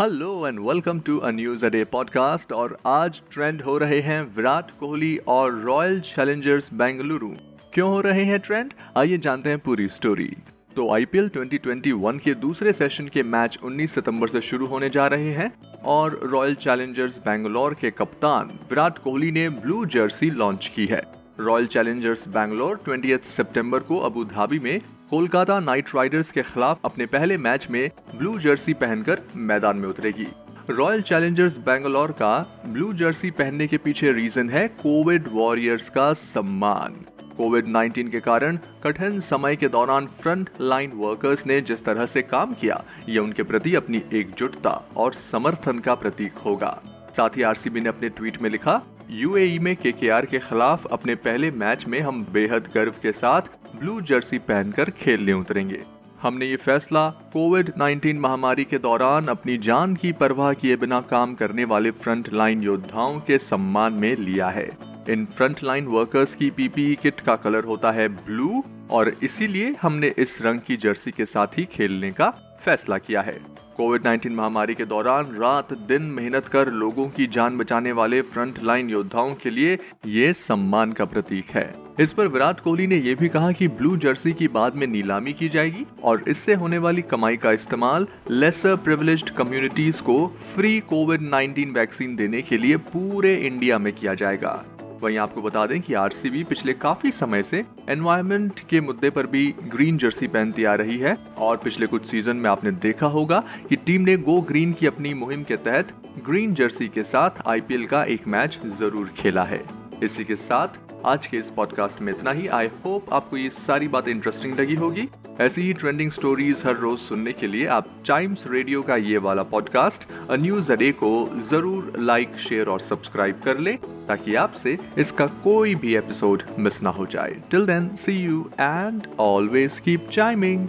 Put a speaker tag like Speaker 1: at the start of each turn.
Speaker 1: Hello and welcome to a news a day podcast और आज trend हो रहे हैं विराट कोहली और रॉयल चैलेंजर्स बेंगलुरु क्यों हो रहे हैं ट्रेंड आइए जानते हैं पूरी स्टोरी तो आईपीएल 2021 के दूसरे सेशन के मैच 19 सितंबर से शुरू होने जा रहे हैं और रॉयल चैलेंजर्स बेंगलोर के कप्तान विराट कोहली ने ब्लू जर्सी लॉन्च की है। रॉयल चैलेंजर्स बैंगलोर 20 सितंबर को अबू धाबी में कोलकाता नाइट राइडर्स के खिलाफ अपने पहले मैच में ब्लू जर्सी पहनकर मैदान में उतरेगी। रॉयल चैलेंजर्स बेंगलोर का ब्लू जर्सी पहनने के पीछे रीजन है कोविड वॉरियर्स का सम्मान। कोविड 19 के कारण कठिन समय के दौरान फ्रंट लाइन वर्कर्स ने जिस तरह से काम किया, ये उनके प्रति अपनी एकजुटता और समर्थन का प्रतीक होगा। साथ ही आरसीबी ने अपने ट्वीट में लिखा यूएई में केकेआर के खिलाफ अपने पहले मैच में हम बेहद गर्व के साथ ब्लू जर्सी पहनकर खेलने उतरेंगे। हमने ये फैसला कोविड 19 महामारी के दौरान अपनी जान की परवाह किए बिना काम करने वाले फ्रंट लाइन योद्धाओं के सम्मान में लिया है। इन फ्रंट लाइन वर्कर्स की पीपीई किट का कलर होता है ब्लू और इसीलिए हमने इस रंग की जर्सी के साथ ही खेलने का फैसला किया है। कोविड 19 महामारी के दौरान रात दिन मेहनत कर लोगों की जान बचाने वाले फ्रंट लाइन योद्धाओं के लिए ये सम्मान का प्रतीक है। इस पर विराट कोहली ने यह भी कहा कि ब्लू जर्सी की बाद में नीलामी की जाएगी और इससे होने वाली कमाई का इस्तेमाल लेसर प्रिविलेज्ड कम्युनिटीज को फ्री कोविड 19 वैक्सीन देने के लिए पूरे इंडिया में किया जाएगा। वहीं आपको बता दें कि आरसीबी पिछले काफ़ी समय से एनवायरमेंट के मुद्दे पर भी ग्रीन जर्सी पहनती आ रही है और पिछले कुछ सीज़न में आपने देखा होगा कि टीम ने गो ग्रीन की अपनी मुहिम के तहत ग्रीन जर्सी के साथ आईपीएल का एक मैच ज़रूर खेला है। इसी के साथ आज के इस पॉडकास्ट में इतना ही। आई होप आपको ये सारी बातें इंटरेस्टिंग लगी होगी। ऐसी ही ट्रेंडिंग स्टोरीज हर रोज सुनने के लिए आप टाइम्स रेडियो का ये वाला पॉडकास्ट न्यूज़ अडे को ज़रूर लाइक शेयर और सब्सक्राइब कर ले, ताकि आपसे इसका कोई भी एपिसोड मिस ना हो जाए। Till then see you and always keep chiming